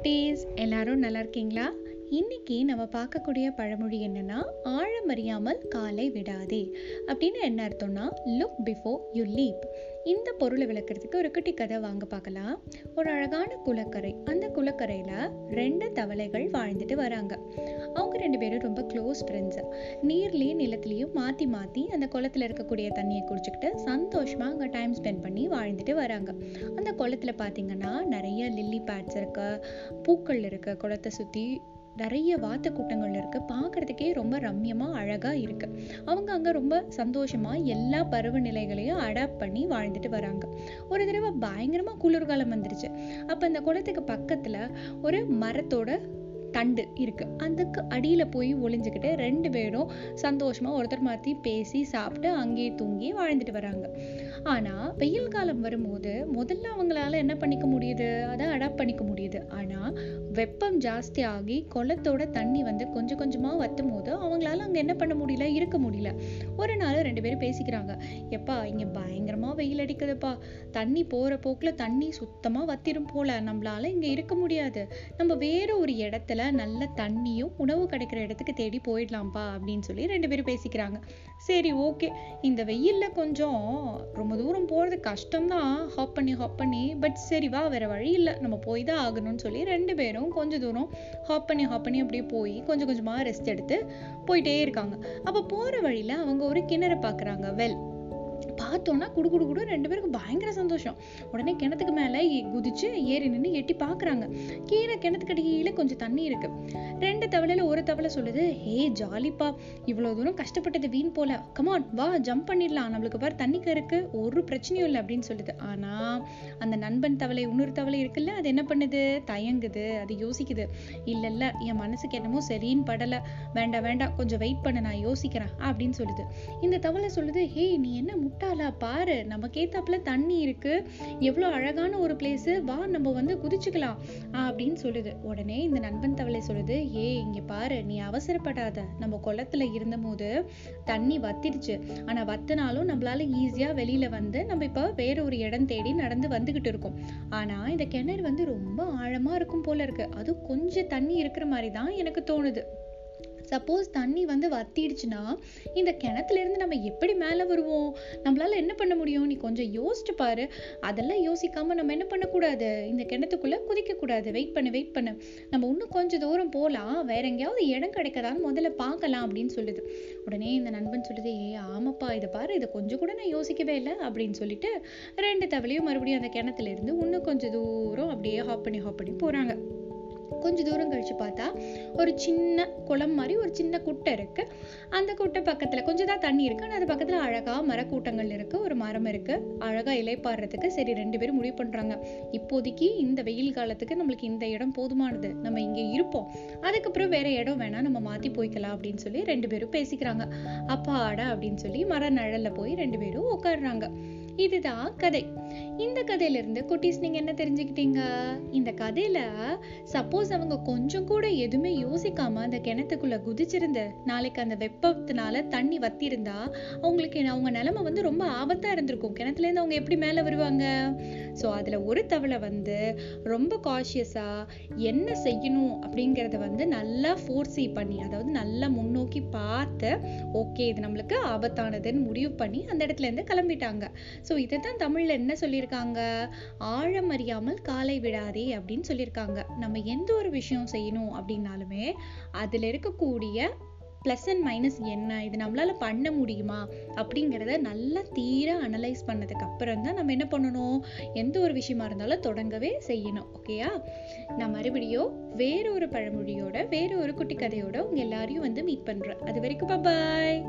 குட்டீஸ் எல்லாரும் நல்லா இருக்கீங்களா? இன்னைக்கு நம்ம பார்க்கக்கூடிய பழமொழி என்னன்னா ஆழம் அறியாமல் காலை விடாதே அப்படின்னு என்ன அர்த்தம்னா லுக் பிஃபோர் யூ லீப் இந்த பொருளை விளக்குறதுக்கு ஒரு குட்டி கதை வாங்க பார்க்கலாம். ஒரு அழகான குளக்கரை. அந்த குளக்கரையில் ரெண்டு தவளைகள் வாழ்ந்துட்டு வராங்க. அவங்க ரெண்டு பேரும் ரொம்ப க்ளோஸ் ஃப்ரெண்ட்ஸ் நீர்லேயும் நிலத்துலேயும் மாற்றி மாற்றி அந்த குளத்துல இருக்கக்கூடிய தண்ணியை குடிச்சுக்கிட்டு சந்தோஷமாக அங்கே டைம் ஸ்பெண்ட் பண்ணி வாழ்ந்துட்டு வராங்க. அந்த குளத்துல பார்த்தீங்கன்னா நிறைய லில்லி பேட்ஸ் இருக்குது பூக்கள் இருக்குது குளத்தை சுற்றி நிறைய வாத்து கூட்டங்கள் இருக்கு. பாக்குறதுக்கே ரொம்ப ரம்யமா அழகா இருக்கு. அவங்க அங்க ரொம்ப சந்தோஷமா எல்லா பருவநிலைகளையும் அடாப்ட் பண்ணி வாழ்ந்துட்டு வராங்க. ஒரு தடவை பயங்கரமா குளிர்காலம் வந்துருச்சு. அப்ப அந்த குளத்துக்கு பக்கத்துல ஒரு மரத்தோட தண்டு இருக்கு. அதுக்கு அடியில போய் ஒளிஞ்சுக்கிட்டு ரெண்டு பேரும் சந்தோஷமா ஒருத்தர் மாத்தி பேசி சாப்பிட்டு அங்கேயே தூங்கி வாழ்ந்துட்டு வராங்க. ஆனா வெயில் காலம் வரும்போது முதல்ல அவங்களால என்ன பண்ணிக்க முடியுது? அதை அடாப்ட் பண்ணிக்க முடியுது. ஆனா வெப்பம் ஜாஸ்தி ஆகி குளத்தோட தண்ணி வந்து கொஞ்சம் கொஞ்சமா வத்தும் போது அவங்களால அங்க என்ன பண்ண முடியல? இருக்க முடியல. ஒரு நாள் ரெண்டு பேரும் பேசிக்கிறாங்க. எப்பா இங்க பயங்கரமா வெயில் அடிக்குதுப்பா. தண்ணி போற போக்குல தண்ணி சுத்தமா வத்திரும் போல. நம்மளால இங்க இருக்க முடியாது. நம்ம வேற ஒரு இடத்துல நல்ல தண்ணியும் உணவு கிடைக்கிற இடத்துக்கு தேடி போயிடலாம்ப்பா அப்படின்னு சொல்லி ரெண்டு பேரும் பேசிக்கிறாங்க. சரி ஓகே. இந்த வெயில்ல கொஞ்சம் ரொம்ப தூரம் போறது கஷ்டம்தான். ஹாப் பண்ணி ஹாப் பண்ணி பட் சரி வா வேற வழி இல்லை. நம்ம போய் தான் ஆகணும்னு சொல்லி ரெண்டு பேரும் கொஞ்ச தூரம் ஹாப் பண்ணி ஹாப் பண்ணி அப்படியே போய் கொஞ்சம் கொஞ்சமா ரெஸ்ட் எடுத்து போயிட்டே இருக்காங்க. அப்போ போற வழியில அவங்க ஒரு கிணறு பார்க்குறாங்க வெல் பார்த்தோன்னா குடு குடு குடு ரெண்டு பேருக்கும் பயங்கர சந்தோஷம். உடனே கிணத்துக்கு மேலே குதிச்சு ஏறி நின்று எட்டி பாக்குறாங்க கீழே கிணத்துக்கு அடியில கொஞ்சம் தண்ணி இருக்கு. ரெண்டு தவளையில் ஒரு தவளை சொல்லுது ஹே ஜாலிப்பா. இவ்வளோ தூரம் கஷ்டப்பட்டது வீண் போல. கமான் வா ஜம்ப் பண்ணிடலாம். நம்மளுக்கு பாரு தண்ணிக்கு இருக்கு ஒரு பிரச்சனையும் இல்லை அப்படின்னு சொல்லுது. ஆனா அந்த நண்பன் தவளை இன்னொரு தவளை இருக்குல்ல அது என்ன பண்ணுது? தயங்குது. அது யோசிக்குது. இல்ல இல்ல என் மனசுக்கு என்னமோ சரின்னு படல. வேண்டாம் வேண்டாம் கொஞ்சம் வெயிட் பண்ண நான் யோசிக்கிறேன் அப்படின்னு சொல்லுது. இந்த தவளை சொல்லுது ஹே நீ என்ன முட்டாள? பாரு நமக்கேத்தாப்புல தண்ணி இருக்கு. எவ்வளோ அழகான ஒரு பிளேஸு வா நம்ம வந்து குதிச்சுக்கலாம் அப்படின்னு சொல்லுது. உடனே இந்த நண்பன் தவளை சொல்லுது ஏ இங்க பாரு நீ அவசரப்படாத. நம்ம குளத்துல இருந்தபோது தண்ணி வத்திடுச்சு. ஆனா வத்தினாலும் நம்மளால ஈஸியா வெளியில வந்து நம்ம இப்ப வேற ஒரு இடம் தேடி நடந்து வந்துகிட்டு இருக்கோம். ஆனா இந்த கிணறு வந்து ரொம்ப ஆழமா இருக்கும் போல இருக்கு. அது கொஞ்சம் தண்ணி இருக்கிற மாதிரி தான் எனக்கு தோணுது. சப்போஸ் தண்ணி வந்து வத்திடுச்சுன்னா இந்த கிணத்துலேருந்து நம்ம எப்படி மேலே வருவோம்? நம்மளால் என்ன பண்ண முடியும்? நீ கொஞ்சம் யோசிச்சு பாரு. அதெல்லாம் யோசிக்காமல் நம்ம என்ன பண்ணக்கூடாது? இந்த கிணத்துக்குள்ளே குதிக்கக்கூடாது. வெயிட் பண்ணு வெயிட் பண்ணு. நம்ம இன்னும் கொஞ்சம் தூரம் போகலாம் வேற எங்கேயாவது இடம் கிடைக்கதான்னு முதல்ல பார்க்கலாம் அப்படின்னு சொல்லுது. உடனே இந்த நண்பன் சொல்லுது ஏ ஆமாப்பா இதை பாரு. இதை கொஞ்சம் கூட நான் யோசிக்கவே இல்லை. அப்படின்னு சொல்லிட்டு ரெண்டு தவளையும் மறுபடியும் அந்த கிணத்துலேருந்து இன்னும் கொஞ்சம் தூரம் அப்படியே ஹாப் பண்ணி ஹாப் பண்ணி போகிறாங்க கொஞ்ச தூரம் கழிச்சு பார்த்தா ஒரு சின்ன குளம் மாதிரி ஒரு சின்ன குட்டை இருக்கு. அந்த குட்டை பக்கத்துல கொஞ்சம் தான் தண்ணி இருக்கு. ஆனா அது பக்கத்துல அழகா மரக்கூட்டங்கள் இருக்கு. ஒரு மரம் இருக்கு. அழகா இலைப்பாடுறதுக்கு சரி ரெண்டு பேரும் முடிவு பண்றாங்க. இப்போதைக்கு இந்த வெயில் காலத்துக்கு நம்மளுக்கு இந்த இடம் போதுமானது. நம்ம இங்க இருப்போம். அதுக்கப்புறம் வேற இடம் வேணா நம்ம மாத்தி போய்க்கலாம் அப்படின்னு சொல்லி ரெண்டு பேரும் பேசிக்கிறாங்க. அப்பாடா அப்படின்னு சொல்லி மர நழல்ல போய் ரெண்டு பேரும் உட்காடுறாங்க இதுதான் கதை. இந்த கதையில இருந்து குட்டீஸ் நீங்க என்ன தெரிஞ்சுக்கிட்டீங்க? இந்த கதையில சப்போஸ் அவங்க கொஞ்சம் கூட எதுவுமே யோசிக்காம அந்த கிணத்துக்குள்ள குதிச்சிருந்து நாளைக்கு அந்த வெப்பத்தினால தண்ணி வத்திருந்தா அவங்களுக்கு அவங்க நிலைமை வந்து ரொம்ப ஆபத்தா இருந்திருக்கும். கிணத்துல இருந்து அவங்க எப்படி மேல வருவாங்க? சோ அதுல ஒரு தவளை வந்து ரொம்ப காஷியஸா என்ன செய்யணும் அப்படிங்கறத வந்து நல்லா ஃபோர்ஸி பண்ணி அதாவது நல்லா முன்னோக்கி பார்த்து ஓகே இது நம்மளுக்கு ஆபத்தானதுன்னு முடிவு பண்ணி அந்த இடத்துல இருந்து கிளம்பிட்டாங்க. சோ இதைத்தான் தமிழ்ல என்ன சொல்லியிருக்காங்க. ஆழம் அறியாமல் காலை விடாதே அப்படின்னு சொல்லியிருக்காங்க. நம்ம எந்த ஒரு விஷயம் செய்யணும் அப்படின்னாலுமே அதுல இருக்கக்கூடிய ப்ளஸ் அண்ட் மைனஸ் என்ன? இது நம்மளால பண்ண முடியுமா? அப்படிங்கிறத நல்லா தீர அனலைஸ் பண்ணதுக்கு அப்புறம் தான் நம்ம என்ன பண்ணணும்? எந்த ஒரு விஷயமா இருந்தாலும் தொடங்கவே செய்யணும். ஓகேயா நான் மறுபடியும் வேற ஒரு பழமொழியோட வேற ஒரு குட்டி கதையோட உங்க எல்லாரையும் வந்து மீட் பண்றேன். அது வரைக்கும் பாய்